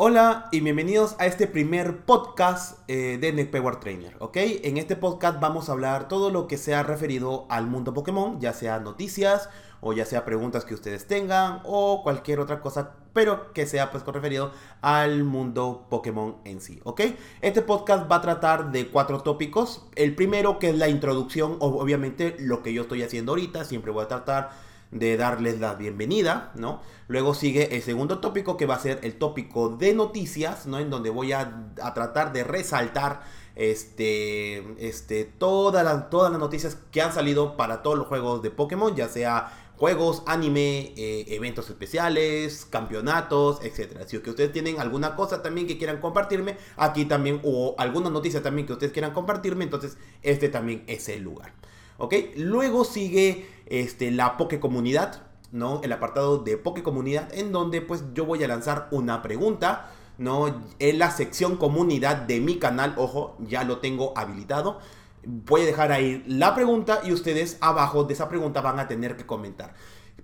Hola y bienvenidos a este primer podcast eh, de NetPower Trainer, ¿ok? En este podcast vamos a hablar todo lo que sea referido al mundo Pokémon, ya sea noticias o ya sea preguntas que ustedes tengan o cualquier otra cosa, pero que sea pues referido al mundo Pokémon en sí, ¿ok? Este podcast va a tratar de cuatro tópicos. El primero que es la introducción, obviamente lo que yo estoy haciendo ahorita, siempre voy a tratar de darles la bienvenida, ¿no? Luego sigue el segundo tópico que va a ser el tópico de noticias, ¿no? En donde voy a, tratar de resaltar este, este, todas, las, todas las noticias que han salido para todos los juegos de Pokémon, ya sea juegos, anime, eh, eventos especiales, campeonatos, etc. Si que ustedes tienen alguna cosa también que quieran compartirme, aquí también, o alguna noticia también que ustedes quieran compartirme, entonces este también es el lugar. ¿Ok? Luego sigue este, la Poke Comunidad, ¿no? El apartado de Poke Comunidad, en donde pues yo voy a lanzar una pregunta, ¿no? En la sección comunidad de mi canal, ojo, ya lo tengo habilitado. Voy a dejar ahí la pregunta y ustedes abajo de esa pregunta van a tener que comentar.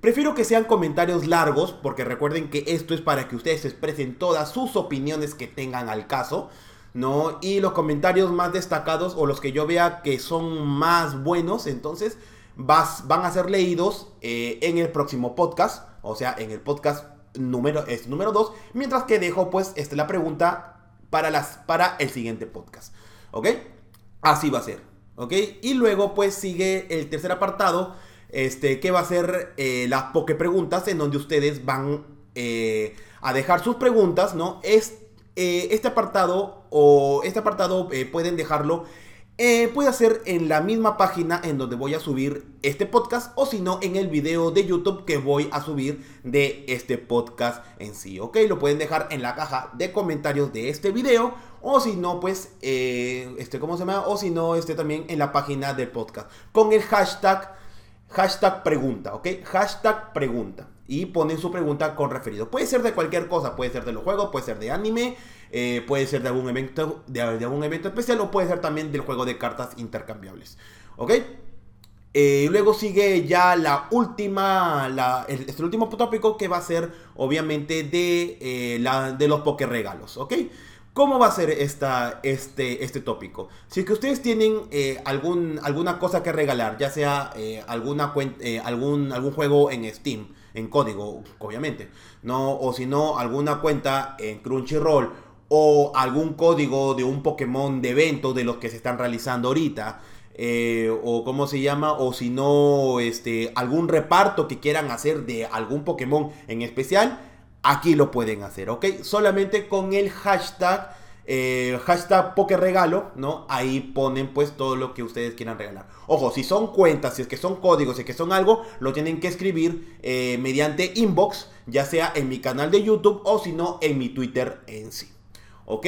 Prefiero que sean comentarios largos, porque recuerden que esto es para que ustedes expresen todas sus opiniones que tengan al caso. ¿No? Y los comentarios más destacados o los que yo vea que son más buenos, entonces vas, van a ser leídos eh, en el próximo podcast, o sea, en el podcast número, número 2, mientras que dejo pues este, la pregunta para, las, para el siguiente podcast, ¿ok? Así va a ser, ¿ok? Y luego pues sigue el tercer apartado, este, que va a ser eh, las poke preguntas, en donde ustedes van eh, a dejar sus preguntas, ¿no? Es este apartado o este apartado eh, pueden dejarlo eh, puede ser en la misma página en donde voy a subir este podcast o si no en el video de YouTube que voy a subir de este podcast en sí, ¿ok? Lo pueden dejar en la caja de comentarios de este video o si no, pues, este, ¿cómo se llama? O si no, este también en la página del podcast con el hashtag, hashtag pregunta, ¿ok? Hashtag pregunta y ponen su pregunta con referido. Puede ser de cualquier cosa, puede ser de los juegos, puede ser de anime, eh, puede ser de algún, evento, de, algún evento especial o puede ser también del juego de cartas intercambiables. ¿Ok? Eh, luego sigue ya la última, la, el, este último tópico que va a ser obviamente de, eh, la, de los poker regalos, ¿ok? ¿Cómo va a ser esta, este, este tópico? Si es que ustedes tienen algún, alguna cosa que regalar, ya sea alguna algún, algún juego en Steam, en código, obviamente, ¿no? O si no, alguna cuenta en Crunchyroll o algún código de un Pokémon de evento de los que se están realizando ahorita. Eh, o cómo se llama, o si no, este, algún reparto que quieran hacer de algún Pokémon en especial, aquí lo pueden hacer, ¿ok? Solamente con el hashtag eh, hashtag regalo, ¿no? Ahí ponen pues todo lo que ustedes quieran regalar. Ojo, si son cuentas, si es que son códigos, si es que son algo, lo tienen que escribir eh, mediante inbox, ya sea en mi canal de YouTube o si no en mi Twitter en sí. ¿Ok?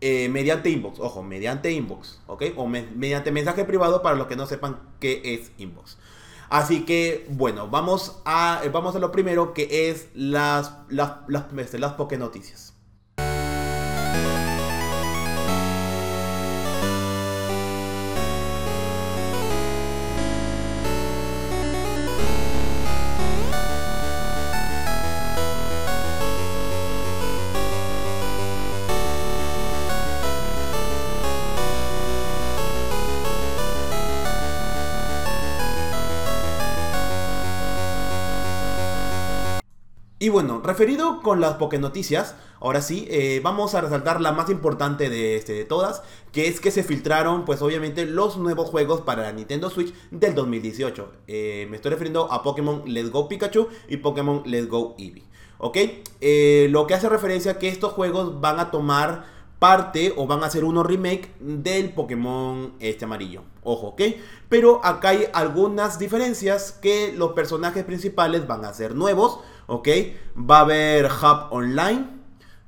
Eh, mediante inbox, ojo, mediante inbox, ¿ok? O mediante mensaje privado para los que no sepan qué es inbox. Así que, bueno, vamos a, vamos a lo primero que es las, las, las, este, las, las Noticias. Y bueno, referido con las Noticias, ahora sí, eh, vamos a resaltar la más importante de, este, de todas, que es que se filtraron, pues obviamente, los nuevos juegos para la Nintendo Switch del 2018. Eh, me estoy refiriendo a Pokémon Let's Go Pikachu y Pokémon Let's Go Eevee. ¿Ok? Eh, lo que hace referencia a que estos juegos van a tomar parte o van a hacer unos remake del Pokémon este amarillo. Ojo, ¿ok? Pero acá hay algunas diferencias que los personajes principales van a ser nuevos, ¿ok? Va a haber Hub Online,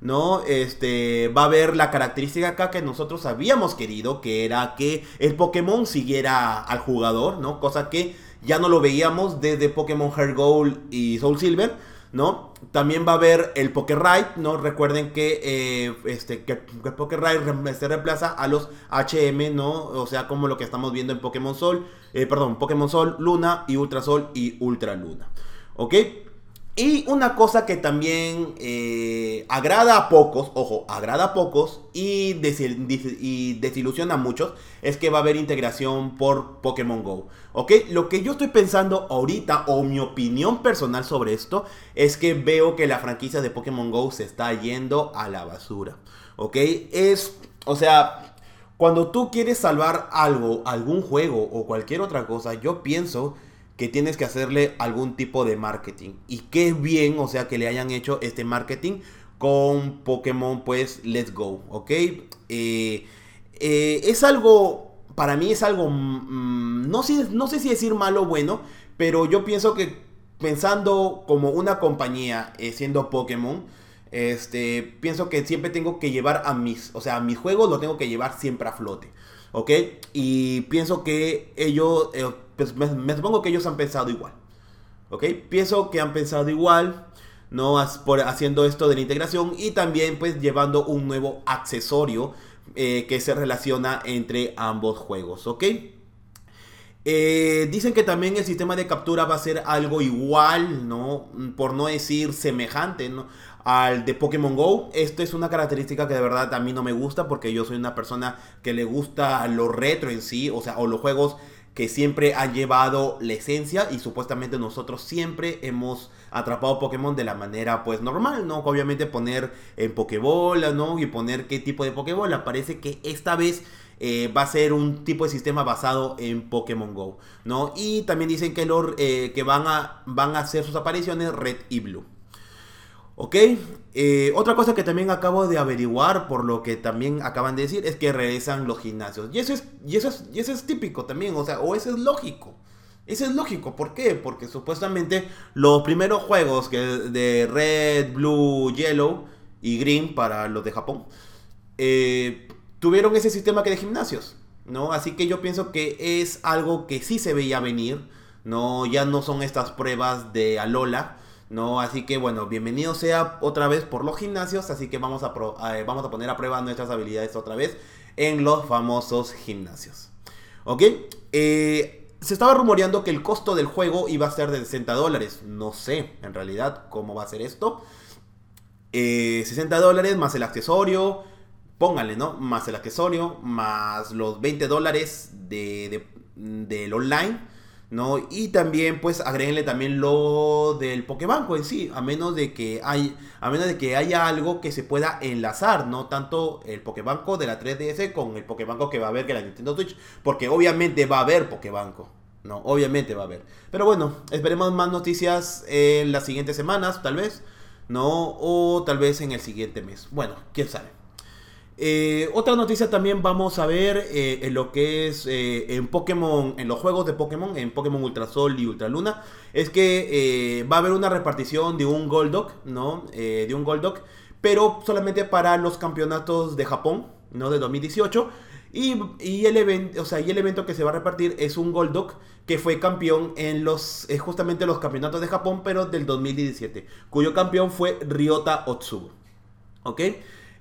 ¿no? Este, va a haber la característica acá que nosotros habíamos querido, que era que el Pokémon siguiera al jugador, ¿no? Cosa que ya no lo veíamos desde Pokémon Heart Gold y Soul Silver. ¿no? También va a haber el Ride, ¿no? Recuerden que, eh, este, que, el Ride se reemplaza a los HM, ¿no? O sea, como lo que estamos viendo en Pokémon Sol, eh, perdón, Pokémon Sol, Luna y Ultra Sol y Ultra Luna, ¿ok? Y una cosa que también eh, agrada a pocos, ojo, agrada a pocos y, y, desilusiona a muchos, es que va a haber integración por Pokémon Go. ¿Ok? Lo que yo estoy pensando ahorita, o mi opinión personal sobre esto, es que veo que la franquicia de Pokémon Go se está yendo a la basura. ¿Ok? Es, o sea, cuando tú quieres salvar algo, algún juego o cualquier otra cosa, yo pienso que tienes que hacerle algún tipo de marketing. Y qué bien, o sea, que le hayan hecho este marketing con Pokémon, pues, Let's Go, ¿ok? Eh, eh, es algo, para mí es algo, mm, no, sé, no sé si decir malo o bueno, pero yo pienso que pensando como una compañía eh, siendo Pokémon, este, pienso que siempre tengo que llevar a mis, o sea, a mis juegos lo tengo que llevar siempre a flote, ¿ok? Y pienso que ellos pues me, supongo que ellos han pensado igual. ¿Ok? Pienso que han pensado igual, ¿no? Por, haciendo esto de la integración y también pues llevando un nuevo accesorio eh, que se relaciona entre ambos juegos, ¿ok? Eh, dicen que también el sistema de captura va a ser algo igual, ¿no? Por no decir semejante, ¿no? Al de Pokémon Go. Esto es una característica que de verdad a mí no me gusta porque yo soy una persona que le gusta lo retro en sí, o sea, o los juegos que siempre han llevado la esencia y supuestamente nosotros siempre hemos atrapado Pokémon de la manera pues normal, ¿no? Obviamente poner en Pokébola, ¿no? Y poner qué tipo de Pokébola. Parece que esta vez eh, va a ser un tipo de sistema basado en Pokémon Go, ¿no? Y también dicen que, eh, que van, a, van a hacer sus apariciones Red y Blue. ¿Ok? Eh, otra cosa que también acabo de averiguar, por lo que también acaban de decir, es que regresan los gimnasios. Y eso es, y eso es, y eso es típico también, o sea, o eso es lógico. Eso es lógico, ¿por qué? Porque supuestamente los primeros juegos que de Red, Blue, Yellow y Green para los de Japón eh, tuvieron ese sistema que de gimnasios, ¿no? Así que yo pienso que es algo que sí se veía venir, ¿no? Ya no son estas pruebas de Alola, ¿no? Así que bueno, bienvenido sea otra vez por los gimnasios, así que vamos a, eh, vamos a poner a prueba nuestras habilidades otra vez en los famosos gimnasios. ¿Ok? Eh, se estaba rumoreando que el costo del juego iba a ser de 60 dólares. No sé, en realidad, cómo va a ser esto. 60 eh, dólares más el accesorio. Pónganle, ¿no? Más el accesorio, más los 20 dólares de, del online ¿no? Y también, pues, agréguenle también lo del Pokébanco en sí, a menos de que hay, a menos de que haya algo que se pueda enlazar, ¿no? Tanto el Pokébanco de la 3DS con el Pokébanco que va a haber que la Nintendo Switch, porque obviamente va a haber Pokébanco, ¿no? Obviamente va a haber. Pero bueno, esperemos más noticias en las siguientes semanas, tal vez, ¿no? O tal vez en el siguiente mes. Bueno, quién sabe. Eh, otra noticia también vamos a ver eh, en lo que es eh, en Pokémon, en los juegos de Pokémon, en Pokémon Ultra Sol y Ultra Luna, es que va a haber una repartición de un Golduck, ¿no? de un pero solamente para los campeonatos de Japón, ¿no? De 2018. Y, el evento, o sea, y el evento que se va a repartir es un Golduck que fue campeón en los justamente los campeonatos de Japón, pero del 2017, cuyo campeón fue Ryota Otsubo. ¿Ok?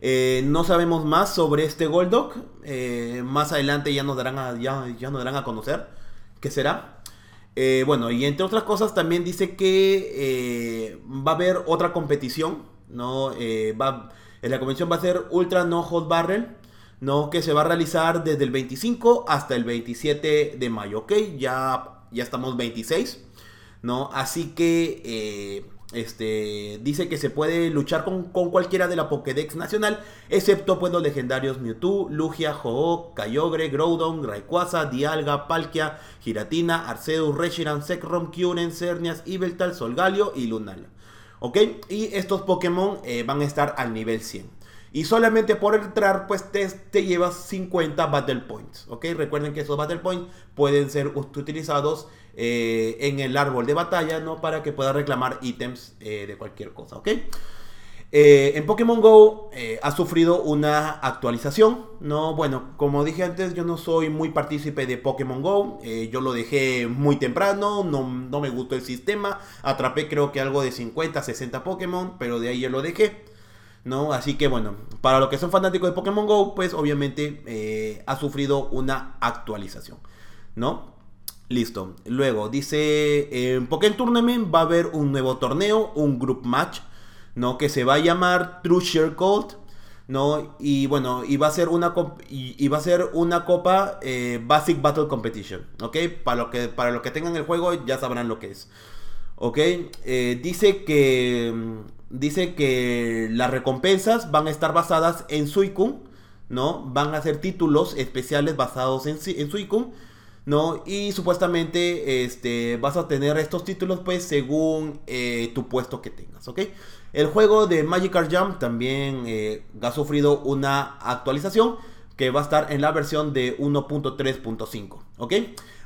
Eh, no sabemos más sobre este Goldock. Eh, más adelante ya nos darán a, ya, ya nos darán a conocer qué será. Eh, bueno, y entre otras cosas también dice que va a haber otra competición. ¿no? va, en la convención va a ser Ultra No Hot Barrel. ¿no? Que se va a realizar desde el 25 hasta el 27 de mayo. Ok, ya, ya estamos 26. ¿no? Así que este, dice que se puede luchar con, cualquiera de la Pokédex nacional, excepto pues los legendarios Mewtwo, Lugia, ho Kyogre, Groudon, Rayquaza, Dialga, Palkia, Giratina, Arceus, Reshiram, Zekrom, Kyurem, Cernias, Ibeltal, Solgalio y Lunala. ¿Ok? Y estos Pokémon eh, van a estar al nivel 100. Y solamente por entrar, pues te, te, llevas 50 Battle Points. ¿Ok? Recuerden que esos Battle Points pueden ser utilizados eh, en el árbol de batalla, ¿no? Para que pueda reclamar ítems eh, de cualquier cosa, ¿ok? Eh, en Pokémon Go ha sufrido una actualización, ¿no? Bueno, como dije antes, yo no soy muy partícipe de Pokémon Go, yo lo dejé muy temprano, no, no, me gustó el sistema, atrapé creo que algo de 50, 60 Pokémon, pero de ahí yo lo dejé, ¿no? Así que bueno, para los que son fanáticos de Pokémon Go, pues obviamente ha sufrido una actualización, ¿no? Listo. Luego dice, en Pokémon Tournament va a haber un nuevo torneo, un group match, ¿no? Que se va a llamar True Share Gold, ¿no? Y bueno, y va a ser una, y, va a ser una copa eh, Basic Battle Competition, ¿ok? Para, lo que, los que tengan el juego ya sabrán lo que es. ¿Ok? Eh, dice que... Dice que las recompensas van a estar basadas en Suicune, ¿no? Van a ser títulos especiales basados en, en Suicune ¿no? Y supuestamente este, vas a tener estos títulos pues según eh, tu puesto que tengas, ¿ok? El juego de Magikarp Jump también eh, ha sufrido una actualización que va a estar en la versión de 1.3.5, ¿ok?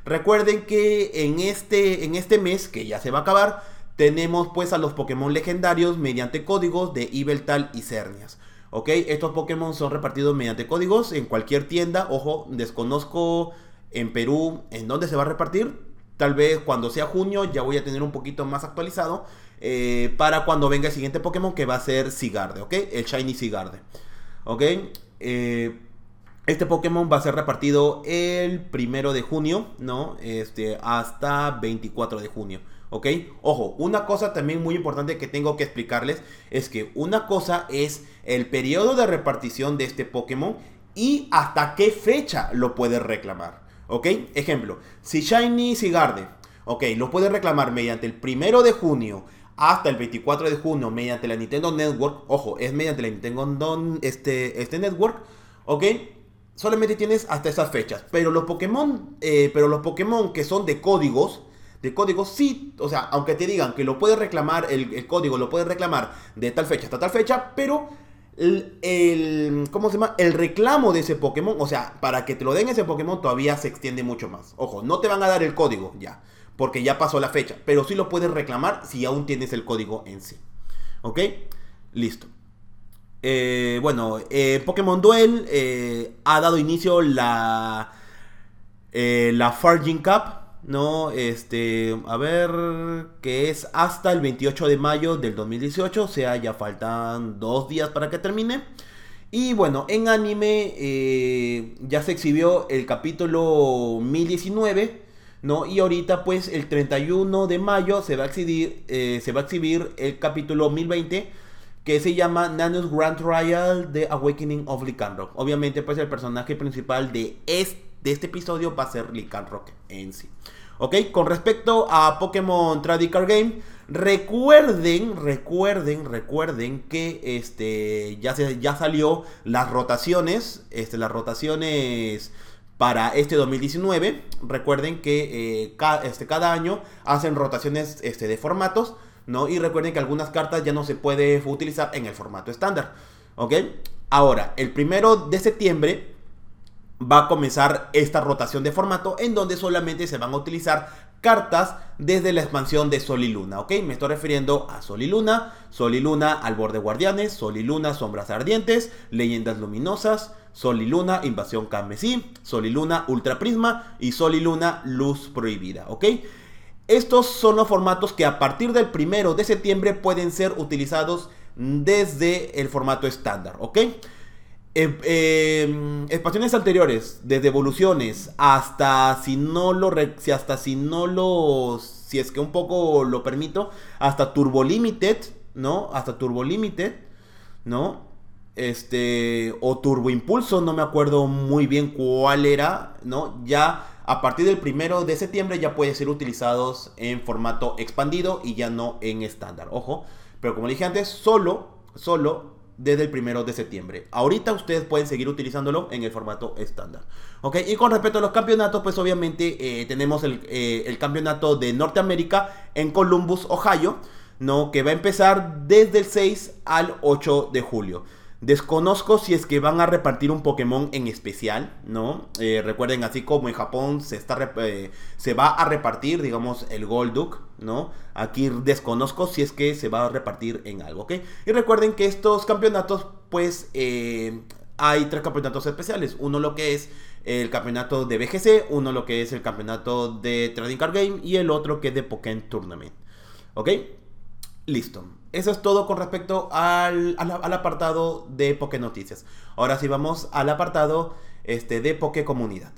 Recuerden que en este, en este mes, que ya se va a acabar, tenemos pues a los Pokémon legendarios mediante códigos de Ibeltal y Cernias. ¿Ok? Estos Pokémon son repartidos mediante códigos en cualquier tienda. Ojo, desconozco en Perú, ¿en dónde se va a repartir? Tal vez cuando sea junio ya voy a tener un poquito más actualizado. Eh, para cuando venga el siguiente Pokémon que va a ser Sigarde, ¿ok? El Shiny Sigarde. ¿Ok? Eh, este Pokémon va a ser repartido el primero de junio, ¿no? Este, hasta 24 de junio. ¿Ok? Ojo, una cosa también muy importante que tengo que explicarles es que una cosa es el periodo de repartición de este Pokémon y hasta qué fecha lo puedes reclamar. ¿Ok? Ejemplo, si Shiny Sigarde, ok, lo puede reclamar mediante el primero de junio hasta el 24 de junio mediante la Nintendo Network, ojo, es mediante la Nintendo este, este Network, ok, solamente tienes hasta esas fechas. Pero los Pokémon, eh, pero los Pokémon que son de códigos, de códigos sí, o sea, aunque te digan que lo puedes reclamar, el, el código lo puedes reclamar de tal fecha hasta tal fecha, pero el, ¿cómo se llama? El reclamo de ese Pokémon, o sea, para que te lo den ese Pokémon todavía se extiende mucho más. Ojo, no te van a dar el código ya, porque ya pasó la fecha, pero sí lo puedes reclamar si aún tienes el código en sí. ¿Ok? Listo. Eh, bueno, eh, Pokémon Duel eh, ha dado inicio la, la Farging Cup, ¿no? Este, a ver, que es hasta el 28 de mayo del 2018, o sea, ya faltan dos días para que termine. Y bueno, en anime eh, ya se exhibió el capítulo 1019, ¿no? Y ahorita pues el 31 de mayo se va a exhibir, eh, se va a exhibir el capítulo 1020 que se llama Nanus Grand Trial The Awakening of Lycanroc. Obviamente pues el personaje principal de este de este episodio va a ser Lycanroc en sí. ¿Ok? Con respecto a Pokémon Trading Card Game, recuerden, recuerden, recuerden que este, ya, se, ya salió las rotaciones, este, las rotaciones para este 2019. Recuerden que eh, este, cada año hacen rotaciones este, de formatos, ¿no? Y recuerden que algunas cartas ya no se puede utilizar en el formato estándar, ¿ok? Ahora, el primero de septiembre va a comenzar esta rotación de formato en donde solamente se van a utilizar cartas desde la expansión de Sol y Luna, ¿ok? Me estoy refiriendo a Sol y Luna, Sol y Luna al borde guardianes, Sol y Luna sombras ardientes, leyendas luminosas, Sol y Luna invasión carmesí, Sol y Luna ultra prisma y Sol y Luna luz prohibida, ¿ok? Estos son los formatos que a partir del primero de septiembre pueden ser utilizados desde el formato estándar, ¿ok? Eh, expansiones anteriores, desde evoluciones hasta si no lo si hasta si no lo si es que un poco lo permito, hasta Turbo Limited, ¿no? Hasta Turbo Limited, ¿no? Este o Turbo Impulso, no me acuerdo muy bien cuál era, ¿no? Ya a partir del primero de septiembre ya pueden ser utilizados en formato expandido y ya no en estándar. Ojo, pero como dije antes, solo solo desde el primero de septiembre. Ahorita ustedes pueden seguir utilizándolo en el formato estándar. ¿Ok? Y con respecto a los campeonatos, pues obviamente eh, tenemos el, eh, el, campeonato de Norteamérica en Columbus, Ohio, ¿no? Que va a empezar desde el 6 al 8 de julio. Desconozco si es que van a repartir un Pokémon en especial, ¿no? Eh, recuerden, así como en Japón se, está eh, se va a repartir, digamos, el Golduck, ¿no? Aquí desconozco si es que se va a repartir en algo, ¿ok? Y recuerden que estos campeonatos, pues, eh, hay tres campeonatos especiales. Uno lo que es el campeonato de BGC, uno lo que es el campeonato de Trading Card Game y el otro que es de Pokémon Tournament, ¿ok? Listo. Eso es todo con respecto al, apartado de Poké Noticias. Ahora sí vamos al apartado este, de Poké Comunidad.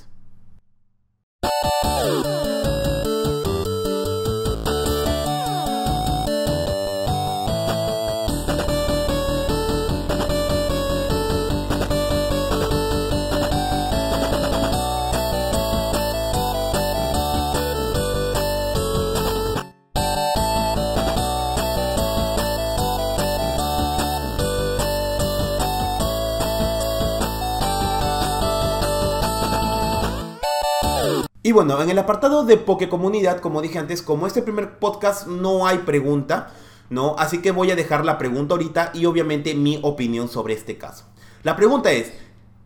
Bueno, en el apartado de Poke Comunidad, como dije antes, como este primer podcast no hay pregunta, ¿no? Así que voy a dejar la pregunta ahorita y obviamente mi opinión sobre este caso. La pregunta es,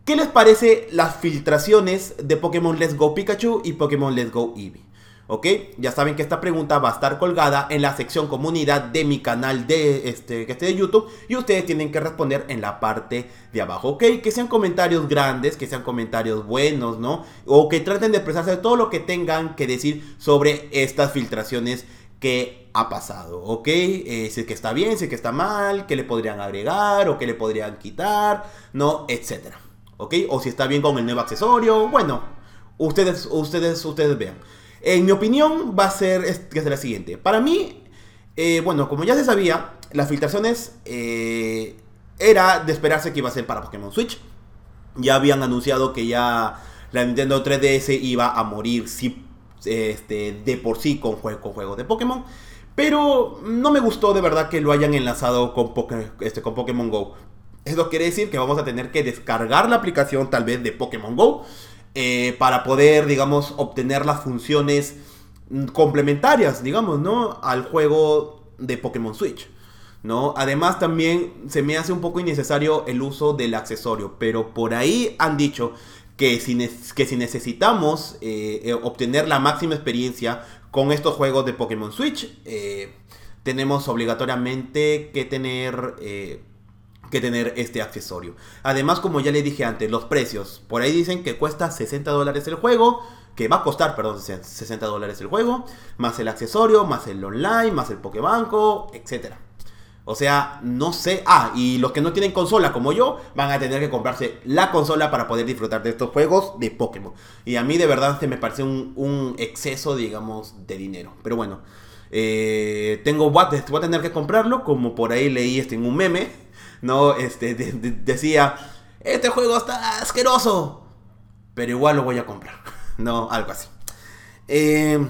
¿qué les parece las filtraciones de Pokémon Let's Go Pikachu y Pokémon Let's Go Eevee? ¿Ok? Ya saben que esta pregunta va a estar colgada en la sección comunidad de mi canal de, este, que esté de YouTube y ustedes tienen que responder en la parte de abajo, ¿ok? Que sean comentarios grandes, que sean comentarios buenos, ¿no? O que traten de expresarse todo lo que tengan que decir sobre estas filtraciones que ha pasado, ¿ok? Eh, si es que está bien, si es que está mal, qué le podrían agregar o qué le podrían quitar, ¿no? Etcétera, ¿ok? O si está bien con el nuevo accesorio, bueno, ustedes, ustedes, ustedes vean. En mi opinión, va a ser que es la siguiente. Para mí, eh, bueno, como ya se sabía, las filtraciones eh, era de esperarse que iba a ser para Pokémon Switch. Ya habían anunciado que ya la Nintendo 3DS iba a morir este, de por sí con, con juegos de Pokémon. Pero no me gustó de verdad que lo hayan enlazado con, este, con Pokémon Go. Eso quiere decir que vamos a tener que descargar la aplicación tal vez de Pokémon Go eh, para poder, digamos, obtener las funciones complementarias, digamos, ¿no? Al juego de Pokémon Switch. ¿no? Además también se me hace un poco innecesario el uso del accesorio, pero por ahí han dicho que si, que si necesitamos eh, eh, obtener la máxima experiencia con estos juegos de Pokémon Switch, tenemos obligatoriamente que tener que tener este accesorio. Además, como ya le dije antes, los precios. Por ahí dicen que cuesta 60 dólares el juego. Que va a costar, perdón, 60 dólares el juego. Más el accesorio, más el online, más el Pokébanco, etc. O sea, no sé. Ah, y los que no tienen consola como yo van a tener que comprarse la consola para poder disfrutar de estos juegos de Pokémon. Y a mí de verdad se me parece un, exceso, digamos, de dinero. Pero bueno, eh, tengo, voy a tener que comprarlo. Como por ahí leí este en un meme no, este, decía, este juego está asqueroso, pero igual lo voy a comprar. no, algo así. Eh,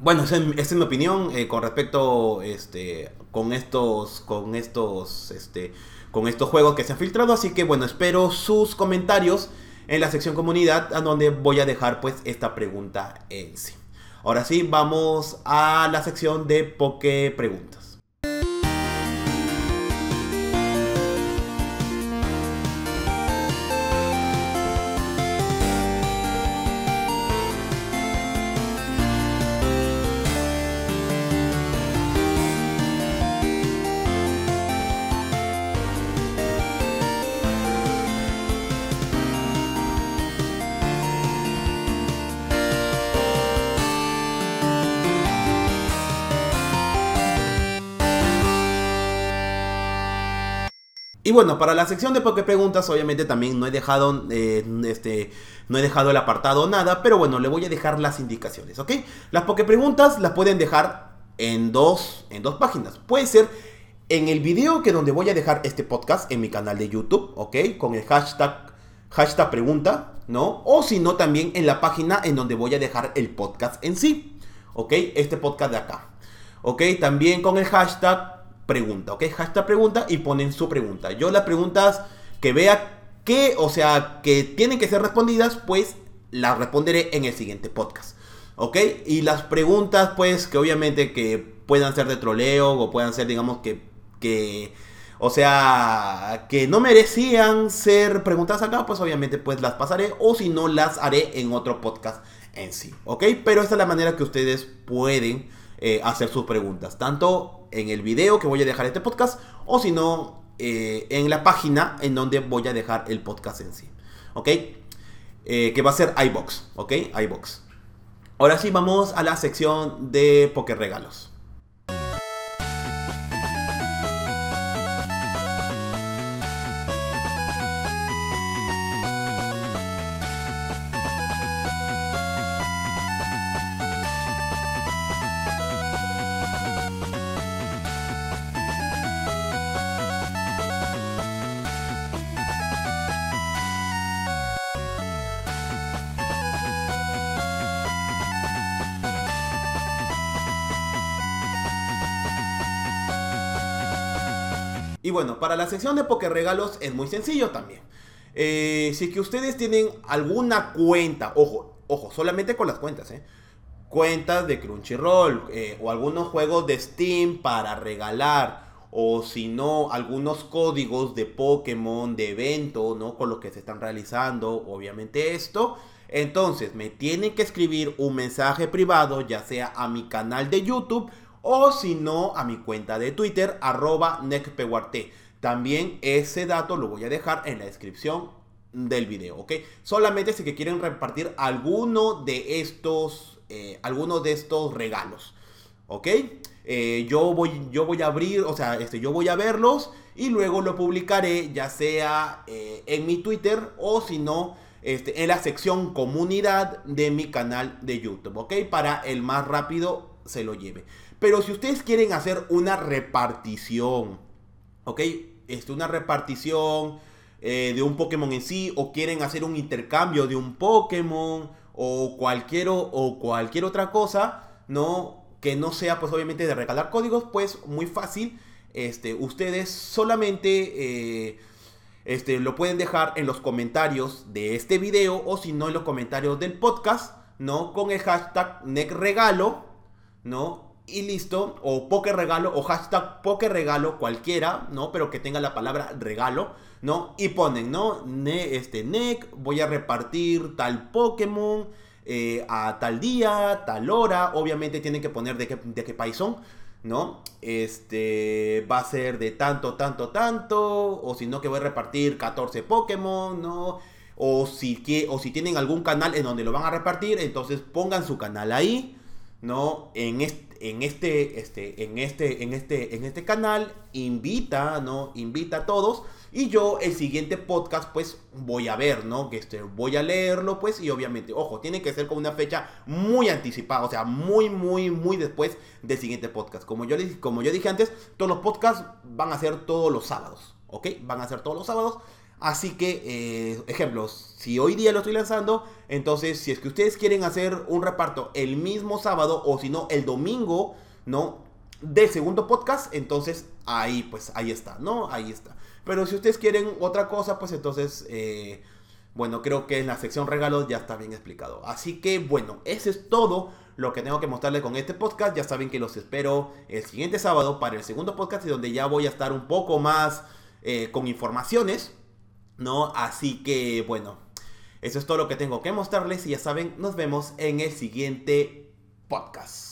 bueno, esa, es mi opinión eh, con respecto, este, con estos, con estos, este, con estos juegos que se han filtrado. Así que bueno, espero sus comentarios en la sección comunidad, a donde voy a dejar pues esta pregunta en sí. Ahora sí, vamos a la sección de Poke Preguntas. Y bueno, para la sección de Poké Preguntas, obviamente también no he dejado eh, este, no he dejado el apartado nada, pero bueno, le voy a dejar las indicaciones, ¿ok? Las Poké Preguntas las pueden dejar en dos, en dos páginas. Puede ser en el video que donde voy a dejar este podcast en mi canal de YouTube, ¿ok? Con el hashtag, hashtag pregunta, ¿no? O si no, también en la página en donde voy a dejar el podcast en sí, ¿ok? Este podcast de acá, ¿ok? También con el hashtag pregunta, ¿ok? Hashtag pregunta y ponen su pregunta. Yo las preguntas que vea que, o sea, que tienen que ser respondidas, pues las responderé en el siguiente podcast, ¿ok? Y las preguntas, pues, que obviamente que puedan ser de troleo o puedan ser, digamos, que, que o sea, que no merecían ser preguntadas acá, pues obviamente pues las pasaré o si no las haré en otro podcast en sí, ¿ok? Pero esta es la manera que ustedes pueden eh, hacer sus preguntas, tanto en el video que voy a dejar este podcast o si no eh, en la página en donde voy a dejar el podcast en sí. ¿Ok? Eh, que va a ser iBox. ¿Ok? iBox. Ahora sí, vamos a la sección de Poker Regalos. Y bueno, para la sección de Poker Regalos es muy sencillo también. Eh, si que ustedes tienen alguna cuenta, ojo, ojo, solamente con las cuentas, ¿eh? Cuentas de Crunchyroll eh, o algunos juegos de Steam para regalar o si no, algunos códigos de Pokémon, de evento, ¿no? Con lo que se están realizando, obviamente esto. Entonces, me tienen que escribir un mensaje privado, ya sea a mi canal de YouTube o si no, a mi cuenta de Twitter, arroba También ese dato lo voy a dejar en la descripción del video, ¿ok? Solamente si que quieren repartir alguno de estos, eh, de estos regalos, ¿ok? Eh, yo, voy, yo voy a abrir, o sea, este, yo voy a verlos y luego lo publicaré ya sea eh, en mi Twitter o si no, este, en la sección comunidad de mi canal de YouTube, ¿ok? Para el más rápido se lo lleve. Pero si ustedes quieren hacer una repartición, ¿ok? Este, una repartición eh, de un Pokémon en sí, o quieren hacer un intercambio de un Pokémon, o cualquier, o cualquier otra cosa, ¿no? Que no sea, pues obviamente, de regalar códigos, pues muy fácil. Este, ustedes solamente eh, este, lo pueden dejar en los comentarios de este video, o si no, en los comentarios del podcast, ¿no? Con el hashtag NECREGALO, ¿no? Y listo, o poke regalo, o hashtag poke regalo cualquiera, ¿no? Pero que tenga la palabra regalo, ¿no? Y ponen, ¿no? Ne, este, NEC, voy a repartir tal Pokémon eh, a tal día, tal hora, obviamente tienen que poner de qué, de qué país son, ¿no? Este, va a ser de tanto, tanto, tanto, o si no que voy a repartir 14 Pokémon, ¿no? O si, o si tienen algún canal en donde lo van a repartir, entonces pongan su canal ahí, ¿no? En este en este, este, en este, en este, en este canal, invita, ¿no? Invita a todos. Y yo el siguiente podcast, pues voy a ver, ¿no? Que este, voy a leerlo, pues, y obviamente, ojo, tiene que ser con una fecha muy anticipada, o sea, muy, muy, muy después del siguiente podcast. Como yo, como yo dije antes, todos los podcasts van a ser todos los sábados, ¿ok? Van a ser todos los sábados. Así que, eh, ejemplos, si hoy día lo estoy lanzando, entonces si es que ustedes quieren hacer un reparto el mismo sábado o si no el domingo, ¿no? Del segundo podcast, entonces ahí, pues ahí está, ¿no? Ahí está. Pero si ustedes quieren otra cosa, pues entonces, eh, bueno, creo que en la sección regalos ya está bien explicado. Así que, bueno, ese es todo lo que tengo que mostrarles con este podcast. Ya saben que los espero el siguiente sábado para el segundo podcast y donde ya voy a estar un poco más eh, con informaciones ¿no? Así que, bueno, eso es todo lo que tengo que mostrarles y ya saben, nos vemos en el siguiente podcast.